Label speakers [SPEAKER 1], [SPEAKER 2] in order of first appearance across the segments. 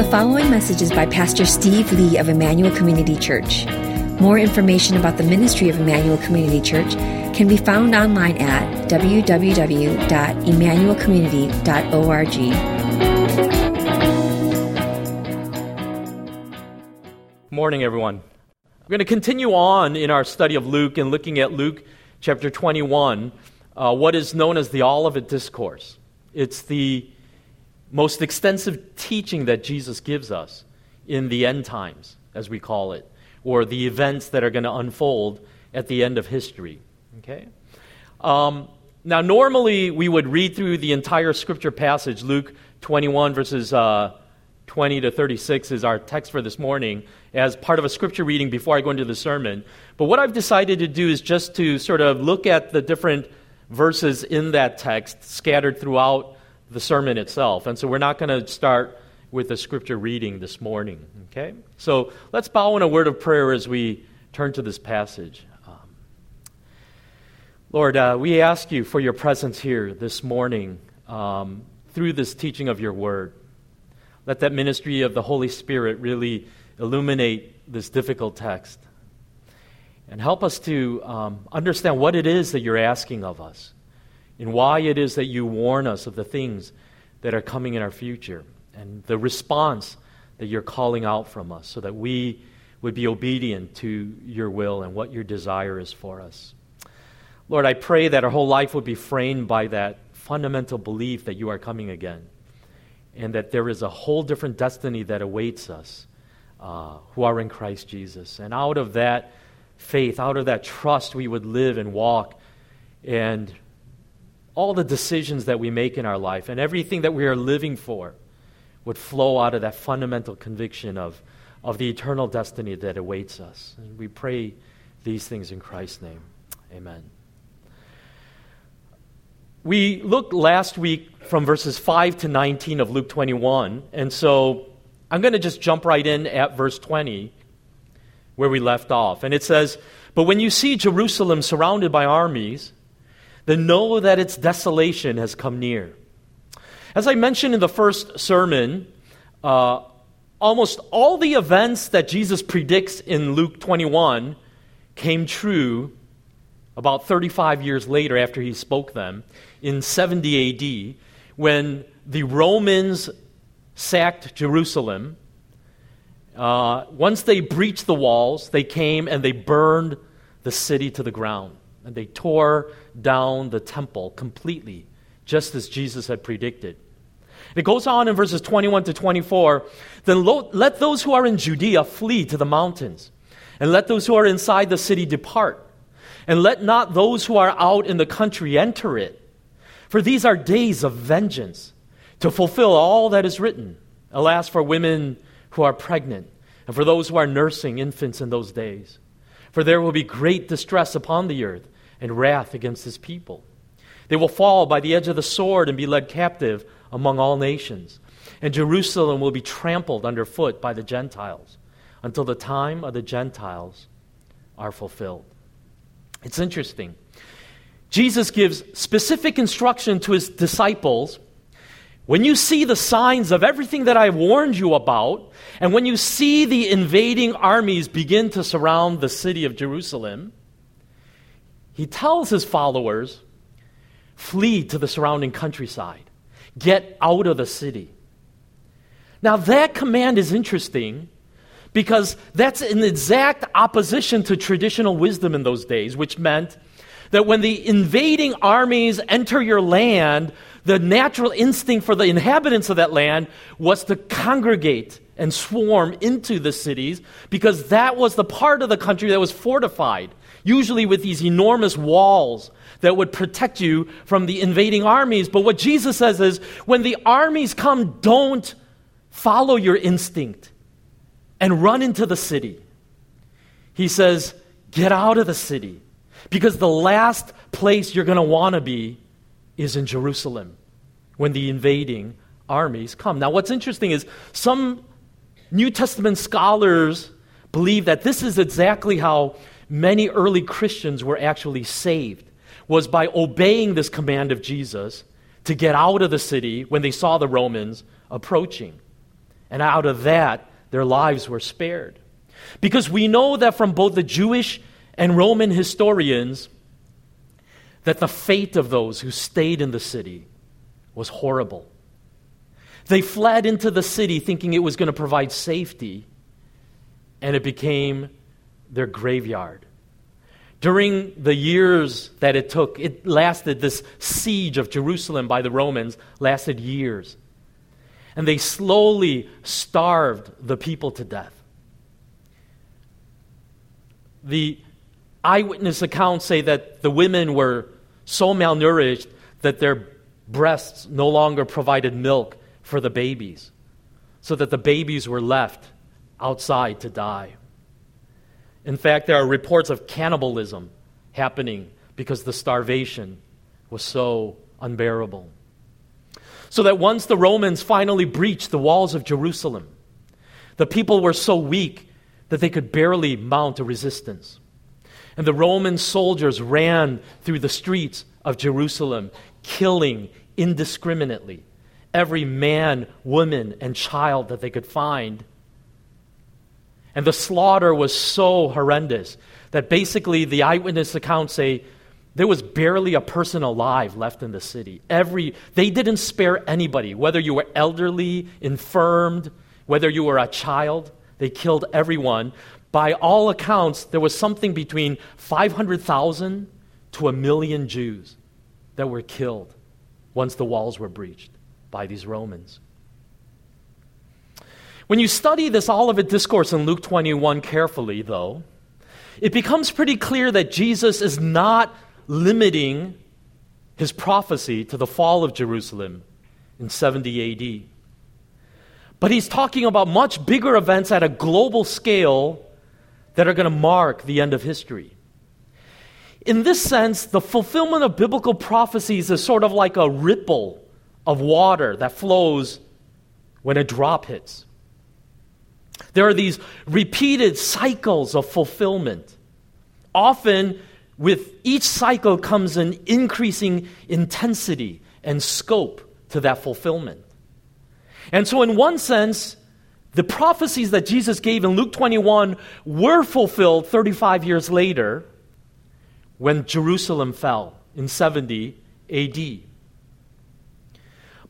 [SPEAKER 1] The following message is by Pastor Steve Lee of Emmanuel Community Church. More information about the ministry of Emmanuel Community Church can be found online at www.emmanuelcommunity.org.
[SPEAKER 2] Morning, everyone. We're going to continue on in our study of Luke and looking at Luke chapter 21, uh, what is known as the Olivet Discourse. It's the most extensive teaching that Jesus gives us in the end times, as we call it, or the events that are going to unfold at the end of history. Okay? Um, now, normally we would read through the entire scripture passage. Luke 21, verses uh, 20 to 36 is our text for this morning as part of a scripture reading before I go into the sermon. But what I've decided to do is just to sort of look at the different verses in that text scattered throughout the sermon itself. And so we're not going to start with the scripture reading this morning. Okay? So let's bow in a word of prayer as we turn to this passage. Um, Lord, uh, we ask you for your presence here this morning um, through this teaching of your word. Let that ministry of the Holy Spirit really illuminate this difficult text. And help us to um, understand what it is that you're asking of us and why it is that you warn us of the things that are coming in our future and the response that you're calling out from us so that we would be obedient to your will and what your desire is for us. Lord, I pray that our whole life would be framed by that fundamental belief that you are coming again and that there is a whole different destiny that awaits us uh, who are in Christ Jesus. And out of that faith, out of that trust, we would live and walk and all the decisions that we make in our life and everything that we are living for would flow out of that fundamental conviction of, of the eternal destiny that awaits us. And we pray these things in Christ's name. Amen. We looked last week from verses 5 to 19 of Luke 21, and so I'm going to just jump right in at verse 20 where we left off. And it says, But when you see Jerusalem surrounded by armies, then know that its desolation has come near. As I mentioned in the first sermon, uh, almost all the events that Jesus predicts in Luke 21 came true about 35 years later after he spoke them in 70 AD when the Romans sacked Jerusalem. Uh, once they breached the walls, they came and they burned the city to the ground. And they tore down the temple completely, just as Jesus had predicted. It goes on in verses 21 to 24 Then lo- let those who are in Judea flee to the mountains, and let those who are inside the city depart, and let not those who are out in the country enter it. For these are days of vengeance, to fulfill all that is written. Alas, for women who are pregnant, and for those who are nursing infants in those days. For there will be great distress upon the earth and wrath against his people. They will fall by the edge of the sword and be led captive among all nations. And Jerusalem will be trampled underfoot by the Gentiles until the time of the Gentiles are fulfilled. It's interesting. Jesus gives specific instruction to his disciples. When you see the signs of everything that I've warned you about, and when you see the invading armies begin to surround the city of Jerusalem, he tells his followers flee to the surrounding countryside, get out of the city. Now, that command is interesting because that's in exact opposition to traditional wisdom in those days, which meant that when the invading armies enter your land, the natural instinct for the inhabitants of that land was to congregate and swarm into the cities because that was the part of the country that was fortified usually with these enormous walls that would protect you from the invading armies. But what Jesus says is when the armies come, don't follow your instinct and run into the city. He says, get out of the city because the last place you're going to want to be is in Jerusalem when the invading armies come. Now, what's interesting is some New Testament scholars believe that this is exactly how many early Christians were actually saved was by obeying this command of Jesus to get out of the city when they saw the Romans approaching. And out of that, their lives were spared. Because we know that from both the Jewish and Roman historians that the fate of those who stayed in the city was horrible. They fled into the city thinking it was going to provide safety, and it became their graveyard. During the years that it took, it lasted, this siege of Jerusalem by the Romans lasted years. And they slowly starved the people to death. The eyewitness accounts say that the women were so malnourished that their breasts no longer provided milk for the babies, so that the babies were left outside to die. In fact, there are reports of cannibalism happening because the starvation was so unbearable. So that once the Romans finally breached the walls of Jerusalem, the people were so weak that they could barely mount a resistance. And the Roman soldiers ran through the streets of Jerusalem, killing indiscriminately every man, woman, and child that they could find. And the slaughter was so horrendous that basically the eyewitness accounts say there was barely a person alive left in the city. Every they didn't spare anybody, whether you were elderly, infirmed, whether you were a child, they killed everyone by all accounts, there was something between 500,000 to a million Jews that were killed once the walls were breached by these Romans. When you study this Olivet discourse in Luke 21 carefully, though, it becomes pretty clear that Jesus is not limiting his prophecy to the fall of Jerusalem in 70 AD. But he's talking about much bigger events at a global scale that are going to mark the end of history. In this sense, the fulfillment of biblical prophecies is sort of like a ripple of water that flows when a drop hits. There are these repeated cycles of fulfillment. Often, with each cycle comes an increasing intensity and scope to that fulfillment. And so, in one sense, the prophecies that Jesus gave in Luke 21 were fulfilled 35 years later when Jerusalem fell in 70 AD.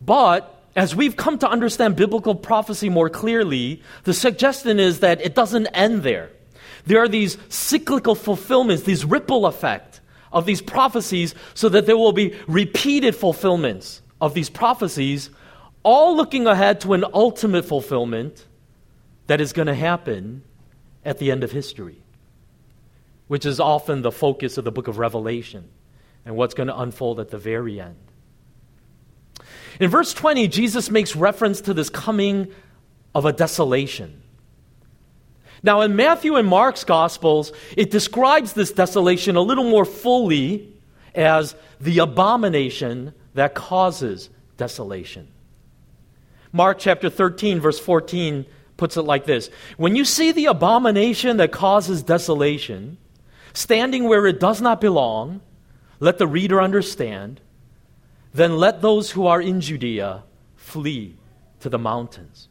[SPEAKER 2] But as we've come to understand biblical prophecy more clearly, the suggestion is that it doesn't end there. There are these cyclical fulfillments, these ripple effect of these prophecies, so that there will be repeated fulfillments of these prophecies, all looking ahead to an ultimate fulfillment that is going to happen at the end of history, which is often the focus of the book of Revelation and what's going to unfold at the very end. In verse 20, Jesus makes reference to this coming of a desolation. Now, in Matthew and Mark's Gospels, it describes this desolation a little more fully as the abomination that causes desolation. Mark chapter 13, verse 14 puts it like this When you see the abomination that causes desolation, standing where it does not belong, let the reader understand. Then let those who are in Judea flee to the mountains.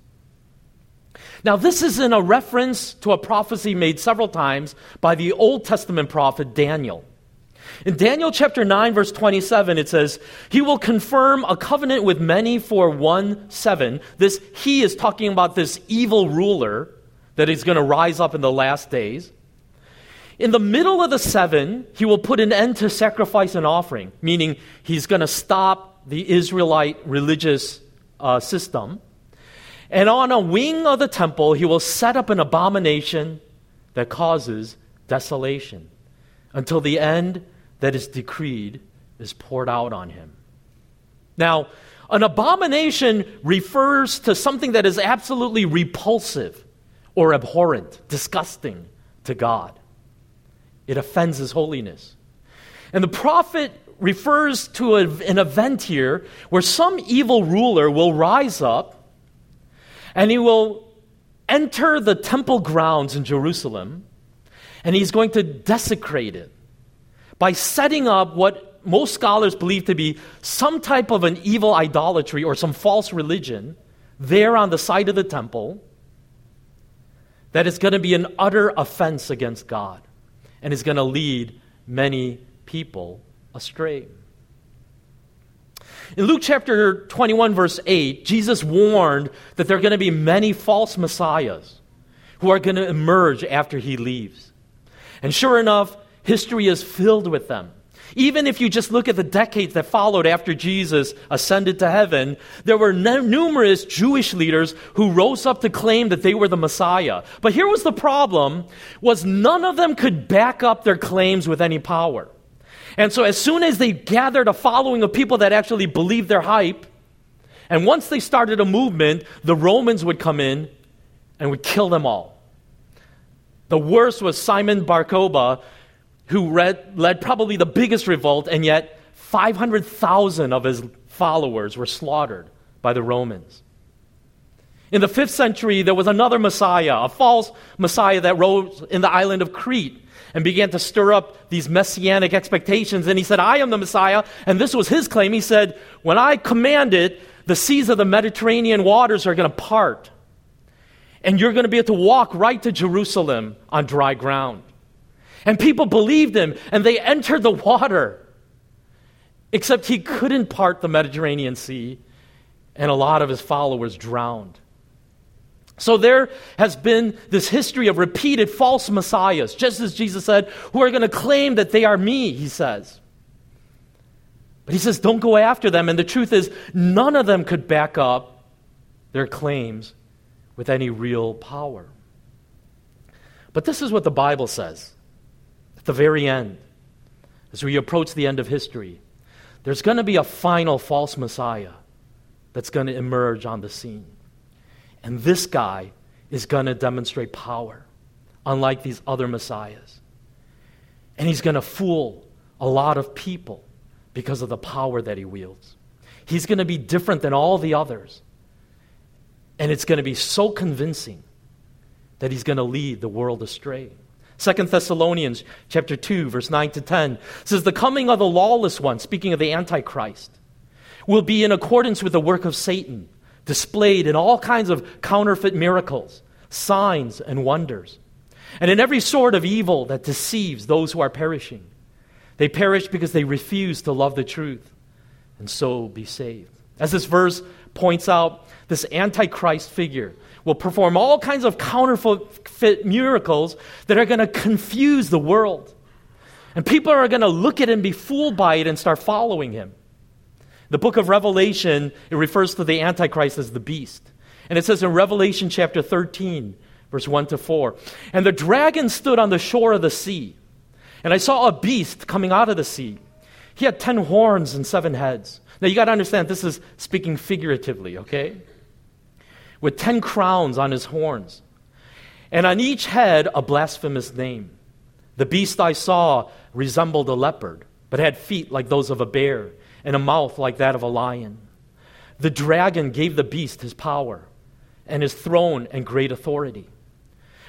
[SPEAKER 2] Now, this is in a reference to a prophecy made several times by the Old Testament prophet Daniel. In Daniel chapter 9, verse 27, it says, He will confirm a covenant with many for one seven. This he is talking about this evil ruler that is going to rise up in the last days. In the middle of the seven, he will put an end to sacrifice and offering, meaning he's going to stop the Israelite religious uh, system. And on a wing of the temple, he will set up an abomination that causes desolation until the end that is decreed is poured out on him. Now, an abomination refers to something that is absolutely repulsive or abhorrent, disgusting to God. It offends his holiness. And the prophet refers to a, an event here where some evil ruler will rise up and he will enter the temple grounds in Jerusalem and he's going to desecrate it by setting up what most scholars believe to be some type of an evil idolatry or some false religion there on the side of the temple that is going to be an utter offense against God and is going to lead many people astray. In Luke chapter 21, verse 8, Jesus warned that there are going to be many false messiahs who are going to emerge after he leaves. And sure enough, history is filled with them. Even if you just look at the decades that followed after Jesus ascended to heaven, there were numerous Jewish leaders who rose up to claim that they were the Messiah. But here was the problem was none of them could back up their claims with any power. And so as soon as they gathered a following of people that actually believed their hype, and once they started a movement, the Romans would come in and would kill them all. The worst was Simon Bar Kokhba, who read, led probably the biggest revolt, and yet 500,000 of his followers were slaughtered by the Romans. In the fifth century, there was another Messiah, a false Messiah that rose in the island of Crete and began to stir up these messianic expectations. And he said, I am the Messiah. And this was his claim. He said, When I command it, the seas of the Mediterranean waters are going to part. And you're going to be able to walk right to Jerusalem on dry ground. And people believed him and they entered the water. Except he couldn't part the Mediterranean Sea, and a lot of his followers drowned. So there has been this history of repeated false messiahs, just as Jesus said, who are going to claim that they are me, he says. But he says, don't go after them. And the truth is, none of them could back up their claims with any real power. But this is what the Bible says at the very end, as we approach the end of history. There's going to be a final false Messiah that's going to emerge on the scene. And this guy is going to demonstrate power, unlike these other messiahs. And he's going to fool a lot of people because of the power that he wields. He's going to be different than all the others. And it's going to be so convincing that he's going to lead the world astray. Second Thessalonians chapter 2 verse 9 to 10 says the coming of the lawless one speaking of the antichrist will be in accordance with the work of Satan displayed in all kinds of counterfeit miracles, signs, and wonders, and in every sort of evil that deceives those who are perishing. They perish because they refuse to love the truth and so be saved. As this verse points out, this Antichrist figure will perform all kinds of counterfeit miracles that are going to confuse the world. And people are going to look at him, be fooled by it, and start following him. The book of Revelation, it refers to the Antichrist as the beast. And it says in Revelation chapter 13, verse 1 to 4 And the dragon stood on the shore of the sea, and I saw a beast coming out of the sea. He had ten horns and seven heads. Now you got to understand, this is speaking figuratively, okay? With ten crowns on his horns, and on each head a blasphemous name. The beast I saw resembled a leopard, but had feet like those of a bear and a mouth like that of a lion. The dragon gave the beast his power and his throne and great authority.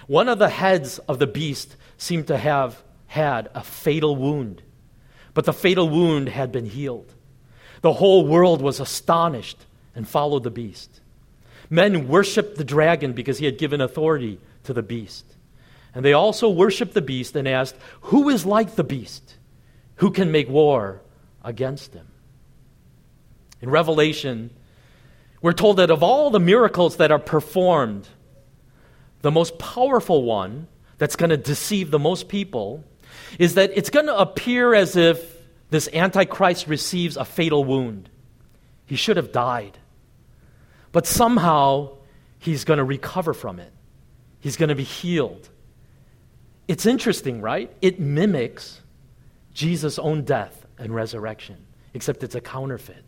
[SPEAKER 2] One of the heads of the beast seemed to have had a fatal wound, but the fatal wound had been healed. The whole world was astonished and followed the beast. Men worshiped the dragon because he had given authority to the beast. And they also worshiped the beast and asked, Who is like the beast? Who can make war against him? In Revelation, we're told that of all the miracles that are performed, the most powerful one that's going to deceive the most people is that it's going to appear as if this Antichrist receives a fatal wound. He should have died. But somehow he's going to recover from it, he's going to be healed. It's interesting, right? It mimics Jesus' own death and resurrection, except it's a counterfeit.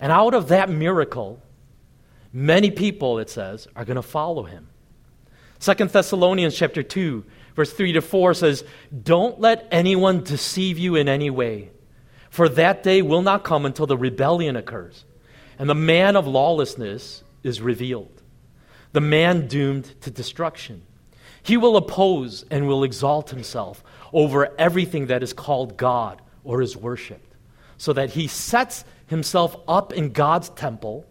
[SPEAKER 2] And out of that miracle, many people, it says, are going to follow him. Second Thessalonians chapter 2, verse 3 to 4 says, Don't let anyone deceive you in any way, for that day will not come until the rebellion occurs, and the man of lawlessness is revealed, the man doomed to destruction. He will oppose and will exalt himself over everything that is called God or is worshiped, so that he sets himself up in God's temple,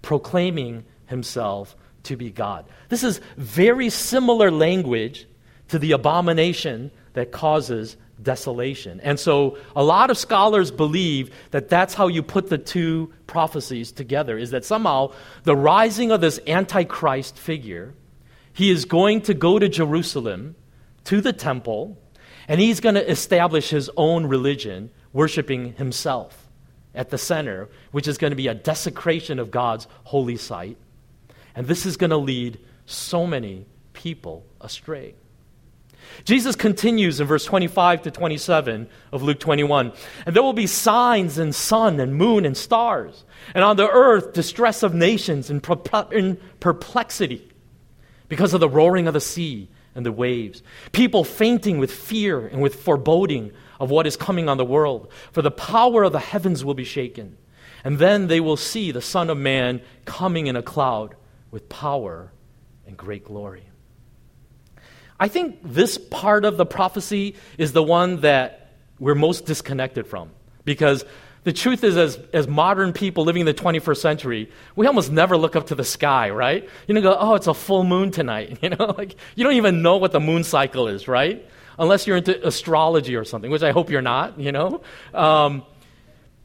[SPEAKER 2] proclaiming himself to be God. This is very similar language to the abomination that causes desolation. And so a lot of scholars believe that that's how you put the two prophecies together is that somehow the rising of this antichrist figure he is going to go to Jerusalem to the temple and he's going to establish his own religion worshiping himself at the center which is going to be a desecration of God's holy site and this is going to lead so many people astray. Jesus continues in verse 25 to 27 of Luke 21. And there will be signs in sun and moon and stars, and on the earth distress of nations and perplexity because of the roaring of the sea and the waves. People fainting with fear and with foreboding of what is coming on the world. For the power of the heavens will be shaken. And then they will see the Son of Man coming in a cloud with power and great glory. I think this part of the prophecy is the one that we're most disconnected from because the truth is, as, as modern people living in the 21st century, we almost never look up to the sky, right? You know, go, oh, it's a full moon tonight. You know, like you don't even know what the moon cycle is, right? Unless you're into astrology or something, which I hope you're not. You know, um,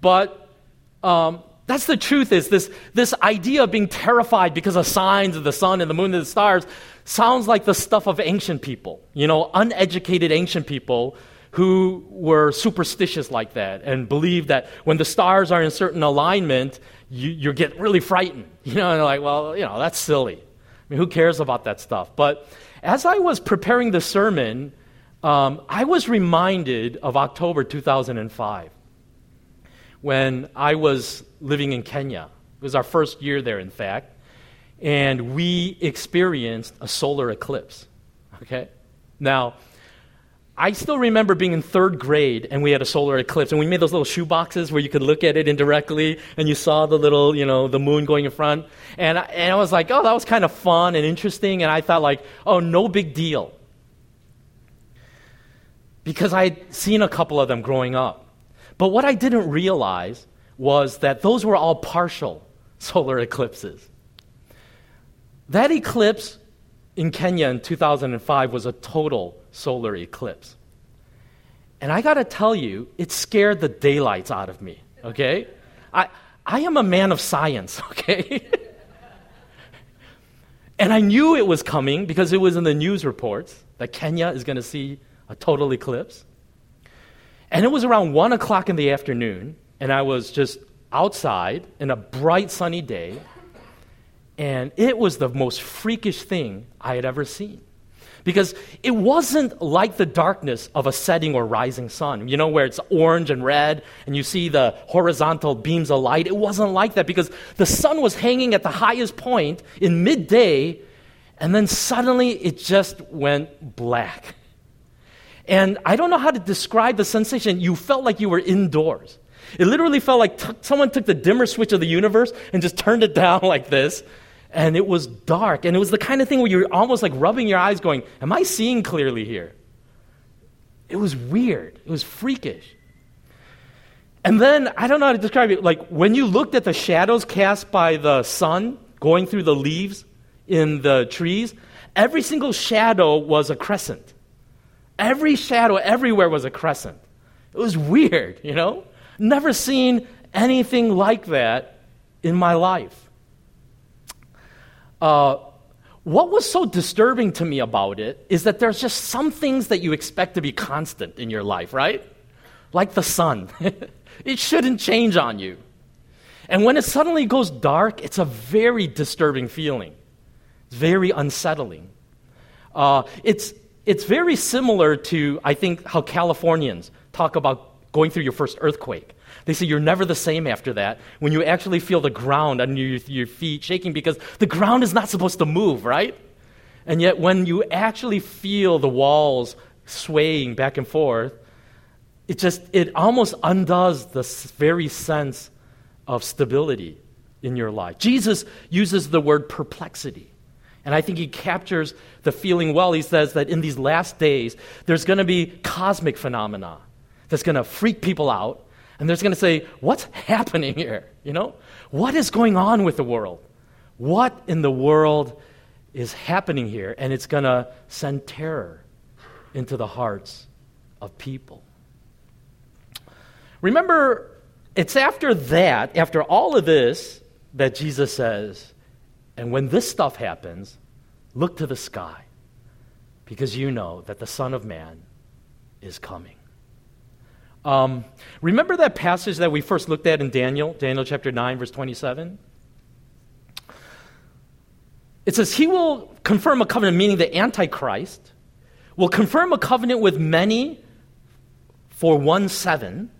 [SPEAKER 2] but um, that's the truth. Is this this idea of being terrified because of signs of the sun and the moon and the stars sounds like the stuff of ancient people, you know, uneducated ancient people who were superstitious like that and believed that when the stars are in certain alignment, you, you get really frightened. You know, and like, well, you know, that's silly. I mean, who cares about that stuff? But as I was preparing the sermon, um, I was reminded of October 2005 when I was living in Kenya. It was our first year there, in fact and we experienced a solar eclipse. Okay? Now, I still remember being in third grade and we had a solar eclipse and we made those little shoe boxes where you could look at it indirectly and you saw the little, you know, the moon going in front. And I, and I was like, oh, that was kind of fun and interesting. And I thought, like, oh, no big deal. Because I'd seen a couple of them growing up. But what I didn't realize was that those were all partial solar eclipses. That eclipse in Kenya in 2005 was a total solar eclipse. And I got to tell you, it scared the daylights out of me, okay? I, I am a man of science, okay? and I knew it was coming because it was in the news reports that Kenya is going to see a total eclipse. And it was around 1 o'clock in the afternoon, and I was just outside in a bright sunny day and it was the most freakish thing I had ever seen. Because it wasn't like the darkness of a setting or rising sun, you know, where it's orange and red and you see the horizontal beams of light. It wasn't like that because the sun was hanging at the highest point in midday and then suddenly it just went black. And I don't know how to describe the sensation. You felt like you were indoors. It literally felt like t- someone took the dimmer switch of the universe and just turned it down like this and it was dark. And it was the kind of thing where you're almost like rubbing your eyes, going, Am I seeing clearly here? It was weird. It was freakish. And then, I don't know how to describe it. Like, when you looked at the shadows cast by the sun going through the leaves in the trees, every single shadow was a crescent. Every shadow everywhere was a crescent. It was weird, you know? Never seen anything like that in my life. Uh, what was so disturbing to me about it is that there's just some things that you expect to be constant in your life, right? Like the sun. it shouldn't change on you. And when it suddenly goes dark, it's a very disturbing feeling. It's very unsettling. Uh, it's, it's very similar to, I think, how Californians talk about going through your first earthquake. They say you're never the same after that when you actually feel the ground under your, your feet shaking because the ground is not supposed to move, right? And yet, when you actually feel the walls swaying back and forth, it just, it almost undoes the very sense of stability in your life. Jesus uses the word perplexity. And I think he captures the feeling well. He says that in these last days, there's going to be cosmic phenomena that's going to freak people out and they're going to say, What's happening here? You know? What is going on with the world? what in the world is happening here? And it's going to send terror into the hearts of people. Remember, it's after that, after all of this, that Jesus says, and when this stuff happens, look to the sky, because you know that the Son of Man is coming. Um, remember that passage that we first looked at in Daniel, Daniel chapter 9, verse 27? It says, He will confirm a covenant, meaning the Antichrist will confirm a covenant with many for one seven.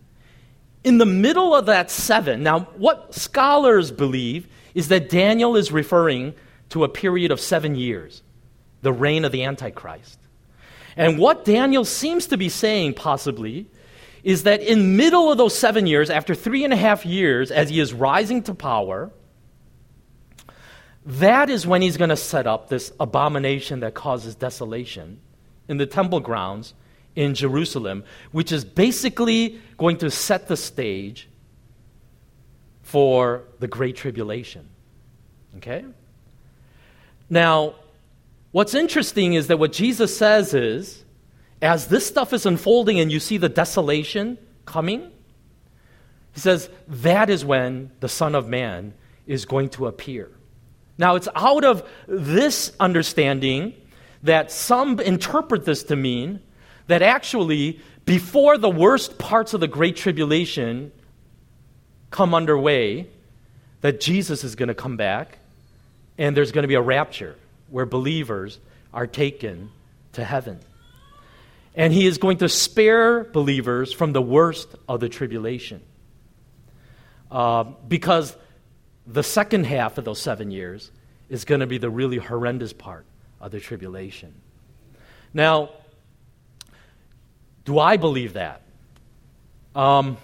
[SPEAKER 2] In the middle of that seven, now what scholars believe is that Daniel is referring to a period of seven years, the reign of the Antichrist. And what Daniel seems to be saying, possibly, is that in middle of those seven years, after three and a half years, as he is rising to power, that is when he's going to set up this abomination that causes desolation in the temple grounds in Jerusalem, which is basically going to set the stage for the Great Tribulation. Okay? Now, what's interesting is that what Jesus says is as this stuff is unfolding and you see the desolation coming, he says, that is when the Son of Man is going to appear. Now, it's out of this understanding that some interpret this to mean that actually, before the worst parts of the Great Tribulation come underway, that Jesus is going to come back and there's going to be a rapture where believers are taken to heaven. And he is going to spare believers from the worst of the tribulation. Uh, because the second half of those seven years is going to be the really horrendous part of the tribulation. Now, do I believe that? Um,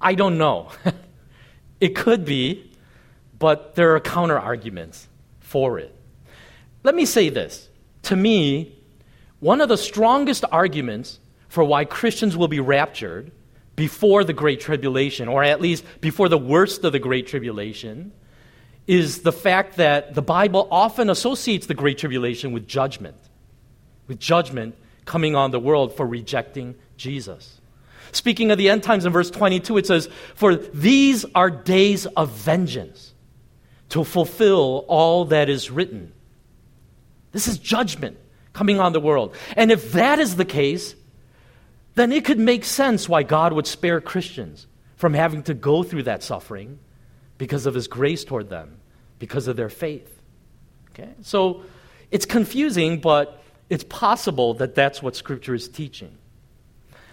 [SPEAKER 2] I don't know. it could be, but there are counter arguments for it. Let me say this. To me, one of the strongest arguments for why Christians will be raptured before the Great Tribulation, or at least before the worst of the Great Tribulation, is the fact that the Bible often associates the Great Tribulation with judgment, with judgment coming on the world for rejecting Jesus. Speaking of the end times in verse 22, it says, For these are days of vengeance to fulfill all that is written. This is judgment coming on the world. And if that is the case, then it could make sense why God would spare Christians from having to go through that suffering because of his grace toward them, because of their faith. Okay? So it's confusing, but it's possible that that's what Scripture is teaching.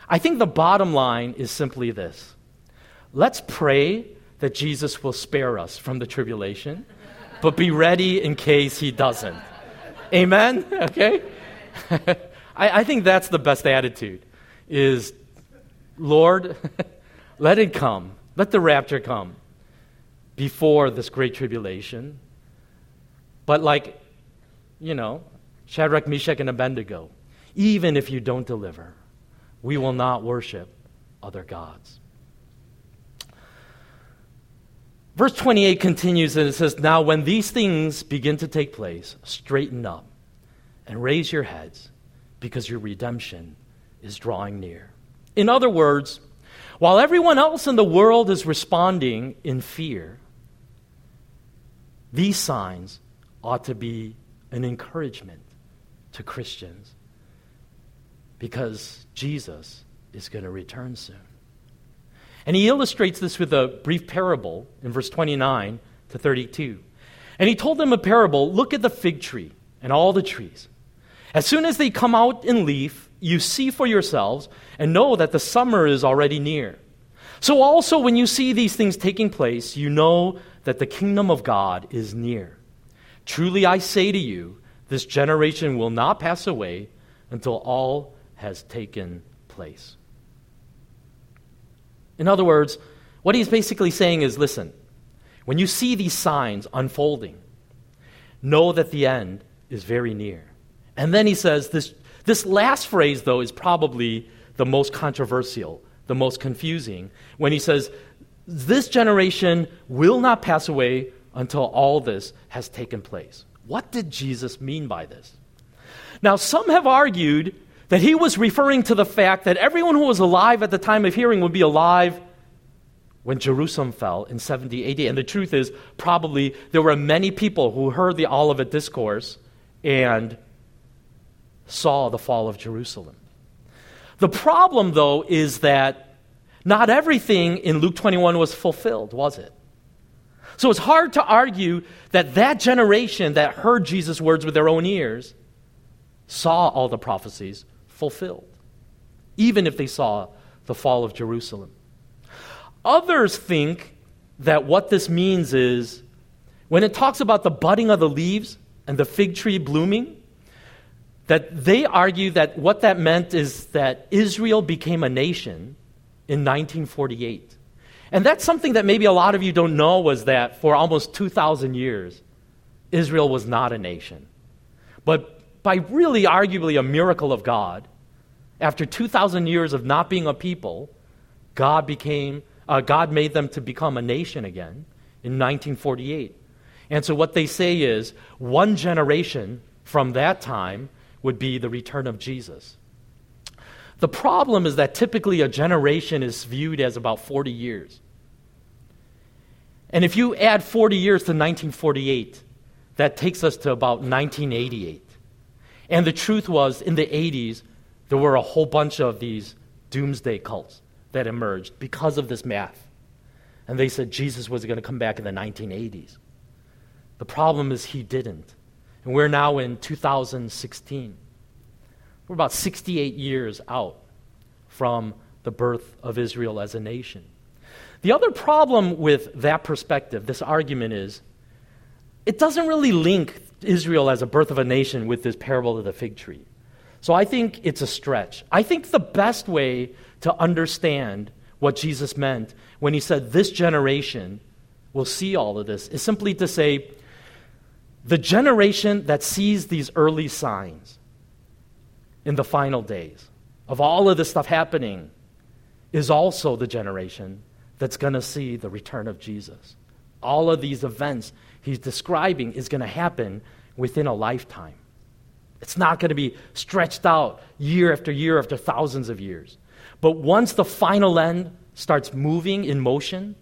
[SPEAKER 2] I think the bottom line is simply this let's pray that Jesus will spare us from the tribulation, but be ready in case he doesn't. Amen? Okay? I, I think that's the best attitude is, Lord, let it come. Let the rapture come before this great tribulation. But like, you know, Shadrach, Meshach, and Abednego, even if you don't deliver, we will not worship other gods. Verse 28 continues and it says, Now when these things begin to take place, straighten up and raise your heads because your redemption is drawing near. In other words, while everyone else in the world is responding in fear, these signs ought to be an encouragement to Christians because Jesus is going to return soon. And he illustrates this with a brief parable in verse 29 to 32. And he told them a parable look at the fig tree and all the trees. As soon as they come out in leaf, you see for yourselves and know that the summer is already near. So, also, when you see these things taking place, you know that the kingdom of God is near. Truly, I say to you, this generation will not pass away until all has taken place. In other words, what he's basically saying is listen, when you see these signs unfolding, know that the end is very near. And then he says this, this last phrase, though, is probably the most controversial, the most confusing, when he says, This generation will not pass away until all this has taken place. What did Jesus mean by this? Now, some have argued that he was referring to the fact that everyone who was alive at the time of hearing would be alive when Jerusalem fell in 70 AD. And the truth is, probably there were many people who heard the Olivet Discourse and saw the fall of Jerusalem. The problem, though, is that not everything in Luke 21 was fulfilled, was it? So it's hard to argue that that generation that heard Jesus' words with their own ears saw all the prophecies fulfilled, even if they saw the fall of Jerusalem. Others think that what this means is when it talks about the budding of the leaves and the fig tree blooming, that they argue that what that meant is that Israel became a nation in 1948. And that's something that maybe a lot of you don't know was that for almost 2,000 years, Israel was not a nation. But by really arguably a miracle of God, after 2,000 years of not being a people, God became uh, God made them to become a nation again in 1948. And so what they say is one generation from that time would be the return of Jesus. The problem is that typically a generation is viewed as about 40 years. And if you add 40 years to 1948, that takes us to about 1988. And the truth was, in the 80s, there were a whole bunch of these doomsday cults that emerged because of this math. And they said Jesus was going to come back in the 1980s. The problem is he didn't. And we're now in 2016. We're about 68 years out from the birth of Israel as a nation. The other problem with that perspective, this argument is, it doesn't really link Israel as a birth of a nation with this parable of the fig tree. So I think it's a stretch. I think the best way to understand what Jesus meant when he said, This generation will see all of this, is simply to say, the generation that sees these early signs in the final days of all of this stuff happening is also the generation that's going to see the return of Jesus. All of these events he's describing is going to happen within a lifetime. It's not going to be stretched out year after year after thousands of years. But once the final end starts moving in motion,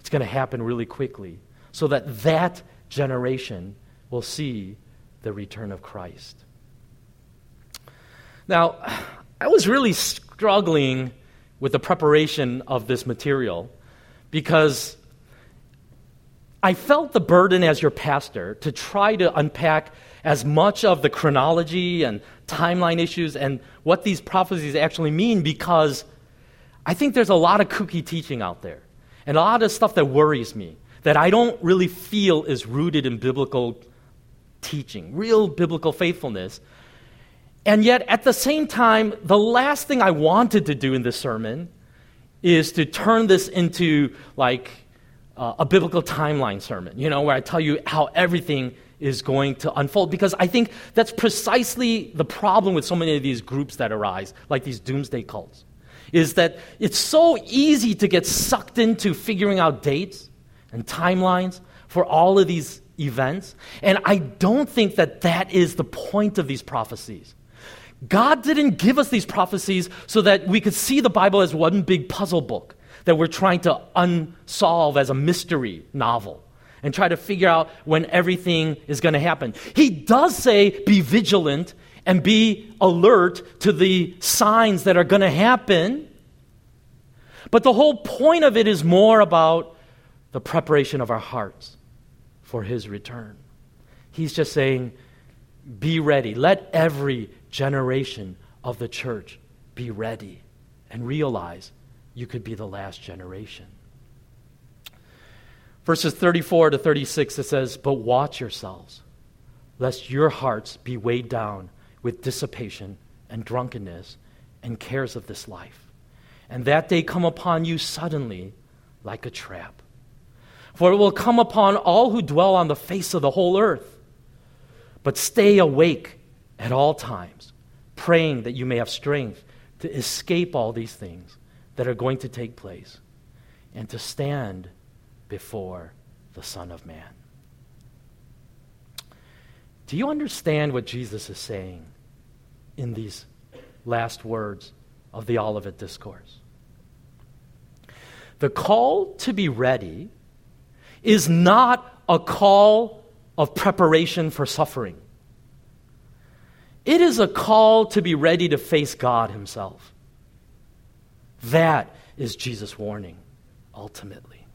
[SPEAKER 2] it's going to happen really quickly so that that generation will see the return of Christ. Now, I was really struggling with the preparation of this material because I felt the burden as your pastor to try to unpack as much of the chronology and timeline issues and what these prophecies actually mean because I think there's a lot of kooky teaching out there and a lot of stuff that worries me that I don't really feel is rooted in biblical teaching, real biblical faithfulness. And yet, at the same time, the last thing I wanted to do in this sermon is to turn this into like uh, a biblical timeline sermon, you know, where I tell you how everything is going to unfold. Because I think that's precisely the problem with so many of these groups that arise, like these doomsday cults, is that it's so easy to get sucked into figuring out dates and timelines for all of these events. And I don't think that that is the point of these prophecies. God didn't give us these prophecies so that we could see the Bible as one big puzzle book that we're trying to unsolve as a mystery novel and try to figure out when everything is going to happen. He does say, be vigilant and be alert to the signs that are going to happen. But the whole point of it is more about the preparation of our hearts for his return. He's just saying, be ready. Let every generation of the church be ready and realize you could be the last generation. Verses 34 to 36, it says, But watch yourselves, lest your hearts be weighed down with dissipation and drunkenness and cares of this life, and that day come upon you suddenly like a trap. For it will come upon all who dwell on the face of the whole earth. But stay awake at all times, praying that you may have strength to escape all these things that are going to take place and to stand before the Son of Man. Do you understand what Jesus is saying in these last words of the Olivet Discourse? The call to be ready is not a call of preparation for suffering. It is a call to be ready to face God Himself. That is Jesus' warning, ultimately.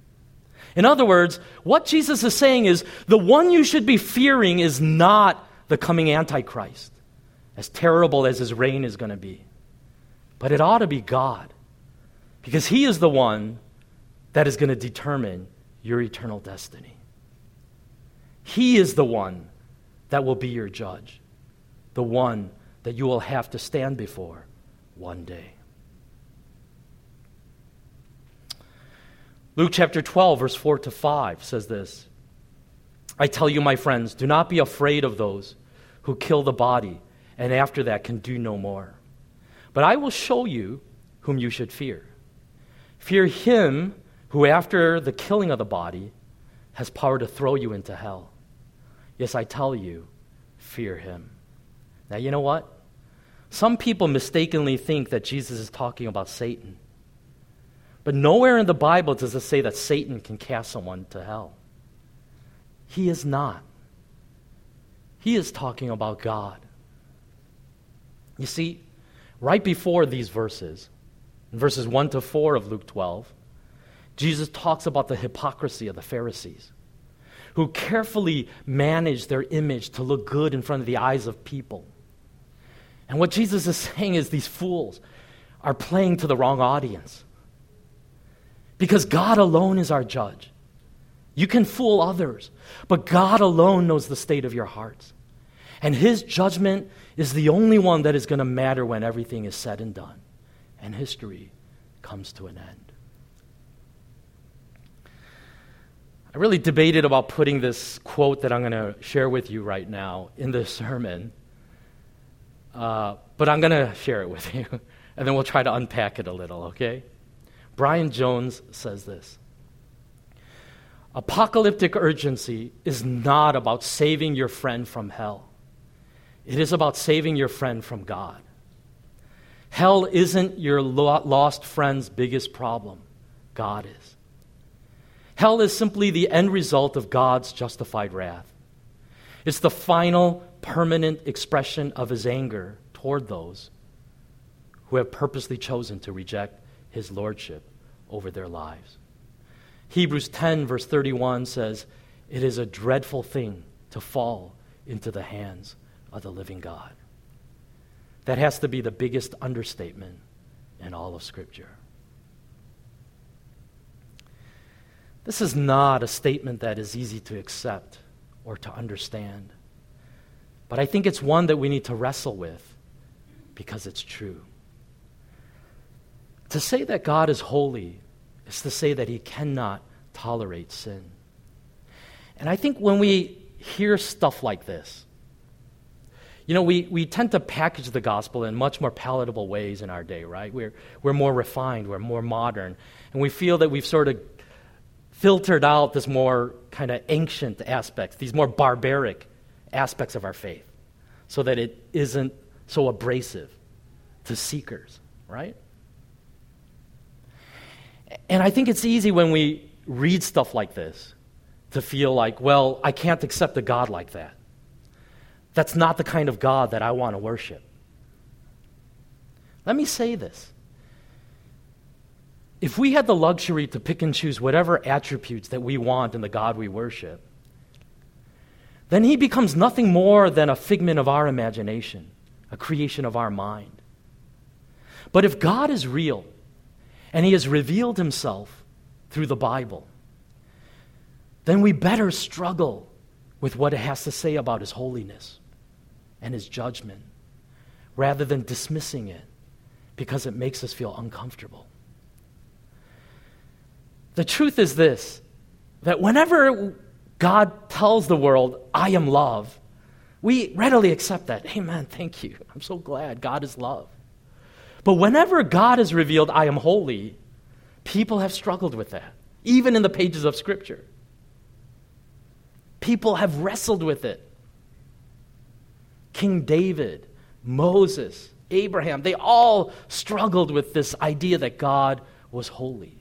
[SPEAKER 2] In other words, what Jesus is saying is the one you should be fearing is not the coming Antichrist, as terrible as his reign is going to be, but it ought to be God, because He is the one that is going to determine your eternal destiny. He is the one that will be your judge, the one that you will have to stand before one day. Luke chapter 12, verse 4 to 5 says this I tell you, my friends, do not be afraid of those who kill the body and after that can do no more. But I will show you whom you should fear. Fear him who, after the killing of the body, has power to throw you into hell. Yes, I tell you, fear him. Now, you know what? Some people mistakenly think that Jesus is talking about Satan. But nowhere in the Bible does it say that Satan can cast someone to hell. He is not. He is talking about God. You see, right before these verses, verses 1 to 4 of Luke 12, Jesus talks about the hypocrisy of the Pharisees, who carefully manage their image to look good in front of the eyes of people. And what Jesus is saying is these fools are playing to the wrong audience. Because God alone is our judge. You can fool others, but God alone knows the state of your hearts. And His judgment is the only one that is going to matter when everything is said and done and history comes to an end. I really debated about putting this quote that I'm going to share with you right now in this sermon, uh, but I'm going to share it with you, and then we'll try to unpack it a little, okay? Brian Jones says this Apocalyptic urgency is not about saving your friend from hell, it is about saving your friend from God. Hell isn't your lost friend's biggest problem, God is. Hell is simply the end result of God's justified wrath. It's the final, permanent expression of his anger toward those who have purposely chosen to reject his lordship over their lives. Hebrews 10, verse 31 says, It is a dreadful thing to fall into the hands of the living God. That has to be the biggest understatement in all of Scripture. This is not a statement that is easy to accept or to understand. But I think it's one that we need to wrestle with because it's true. To say that God is holy is to say that he cannot tolerate sin. And I think when we hear stuff like this, you know, we, we tend to package the gospel in much more palatable ways in our day, right? We're, we're more refined, we're more modern, and we feel that we've sort of filtered out this more kind of ancient aspects, these more barbaric aspects of our faith, so that it isn't so abrasive to seekers, right? And I think it's easy when we read stuff like this to feel like, well, I can't accept a God like that. That's not the kind of God that I want to worship. Let me say this if we had the luxury to pick and choose whatever attributes that we want in the God we worship, then he becomes nothing more than a figment of our imagination, a creation of our mind. But if God is real and he has revealed himself through the Bible, then we better struggle with what it has to say about his holiness and his judgment rather than dismissing it because it makes us feel uncomfortable. The truth is this that whenever God tells the world, I am love, we readily accept that. Amen. Thank you. I'm so glad God is love. But whenever God is revealed, I am holy, people have struggled with that, even in the pages of Scripture. People have wrestled with it. King David, Moses, Abraham, they all struggled with this idea that God was holy.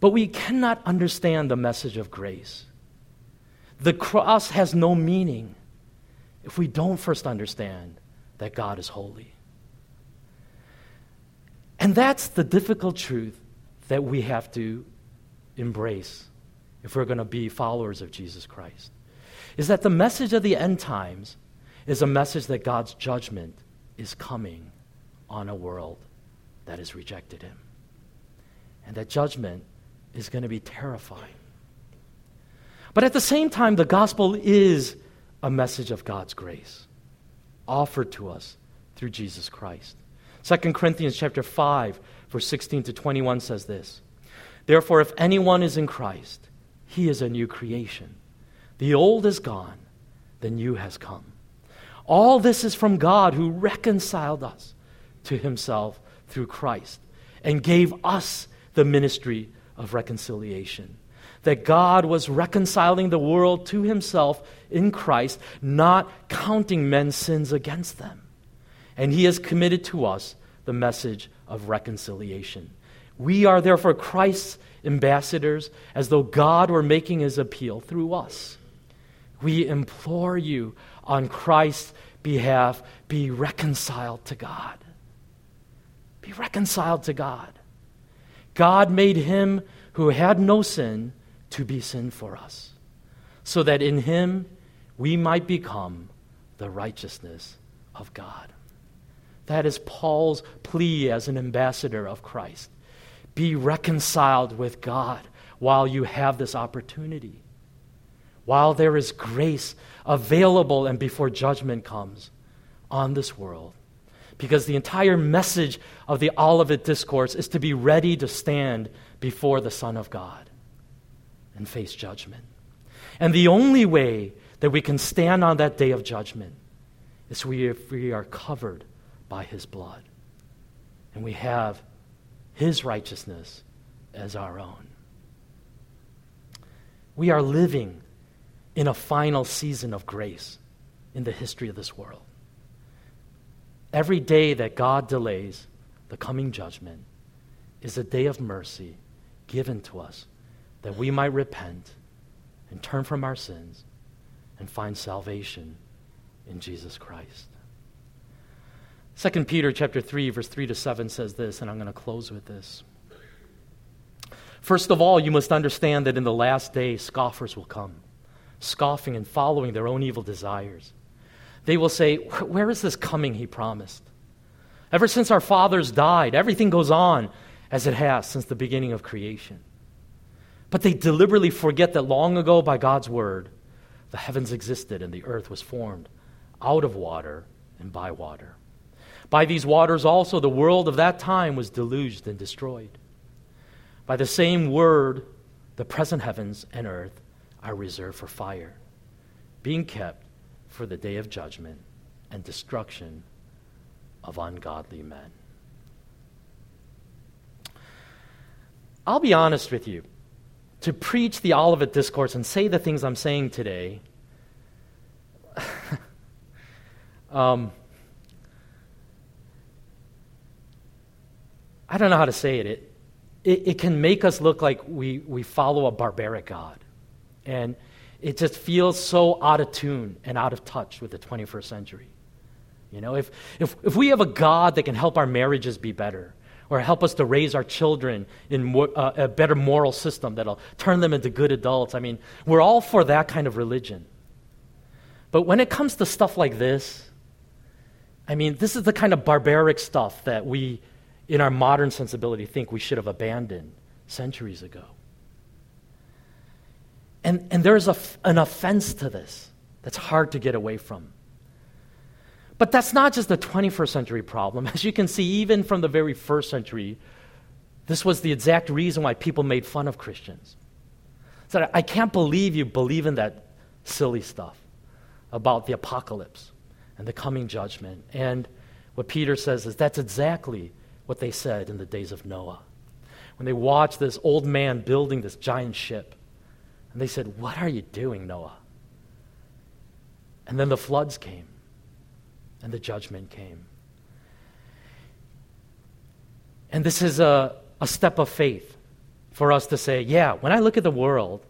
[SPEAKER 2] But we cannot understand the message of grace. The cross has no meaning if we don't first understand that God is holy. And that's the difficult truth that we have to embrace if we're going to be followers of Jesus Christ. Is that the message of the end times is a message that God's judgment is coming on a world that has rejected him. And that judgment is going to be terrifying. But at the same time, the gospel is a message of God's grace offered to us through Jesus Christ. 2 Corinthians chapter 5 verse 16 to 21 says this. Therefore if anyone is in Christ, he is a new creation. The old is gone, the new has come. All this is from God who reconciled us to himself through Christ and gave us the ministry of reconciliation. That God was reconciling the world to himself in Christ, not counting men's sins against them. And he has committed to us the message of reconciliation. We are therefore Christ's ambassadors, as though God were making his appeal through us. We implore you on Christ's behalf be reconciled to God. Be reconciled to God. God made him who had no sin to be sin for us, so that in him we might become the righteousness of God. That is Paul's plea as an ambassador of Christ. Be reconciled with God while you have this opportunity, while there is grace available and before judgment comes on this world. Because the entire message of the Olivet Discourse is to be ready to stand before the Son of God and face judgment. And the only way that we can stand on that day of judgment is if we are covered by his blood. And we have his righteousness as our own. We are living in a final season of grace in the history of this world. Every day that God delays the coming judgment is a day of mercy given to us that we might repent and turn from our sins and find salvation in Jesus Christ. 2 Peter chapter 3 verse 3 to 7 says this and I'm going to close with this. First of all, you must understand that in the last day scoffers will come, scoffing and following their own evil desires. They will say, "Where is this coming he promised?" Ever since our fathers died, everything goes on as it has since the beginning of creation. But they deliberately forget that long ago, by God's word, the heavens existed and the earth was formed out of water and by water. By these waters also the world of that time was deluged and destroyed. By the same word, the present heavens and earth are reserved for fire, being kept for the day of judgment and destruction of ungodly men. I'll be honest with you. To preach the Olivet Discourse and say the things I'm saying today, um, I don't know how to say it. It, it, it can make us look like we, we follow a barbaric God. And it just feels so out of tune and out of touch with the 21st century. You know, if, if, if we have a God that can help our marriages be better, or help us to raise our children in more, uh, a better moral system that'll turn them into good adults, I mean, we're all for that kind of religion. But when it comes to stuff like this, I mean, this is the kind of barbaric stuff that we in our modern sensibility, think we should have abandoned centuries ago. And, and there's a, an offense to this that's hard to get away from. But that's not just a 21st century problem. As you can see, even from the very first century, this was the exact reason why people made fun of Christians. So I can't believe you believe in that silly stuff about the apocalypse and the coming judgment. And what Peter says is that's exactly what they said in the days of Noah. When they watched this old man building this giant ship, and they said, What are you doing, Noah? And then the floods came, and the judgment came. And this is a, a step of faith for us to say, yeah, when I look at the world,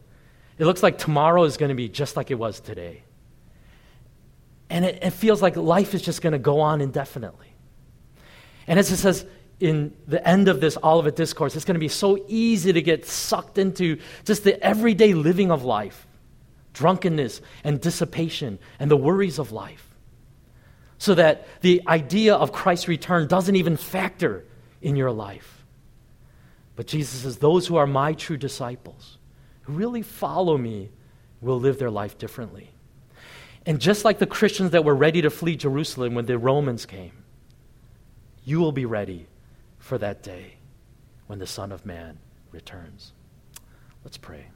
[SPEAKER 2] it looks like tomorrow is going to be just like it was today. And it, it feels like life is just going to go on indefinitely. And as it says in the end of this Olivet Discourse, it's going to be so easy to get sucked into just the everyday living of life, drunkenness and dissipation and the worries of life. So that the idea of Christ's return doesn't even factor in your life. But Jesus says, Those who are my true disciples, who really follow me, will live their life differently. And just like the Christians that were ready to flee Jerusalem when the Romans came, you will be ready for that day when the Son of Man returns. Let's pray.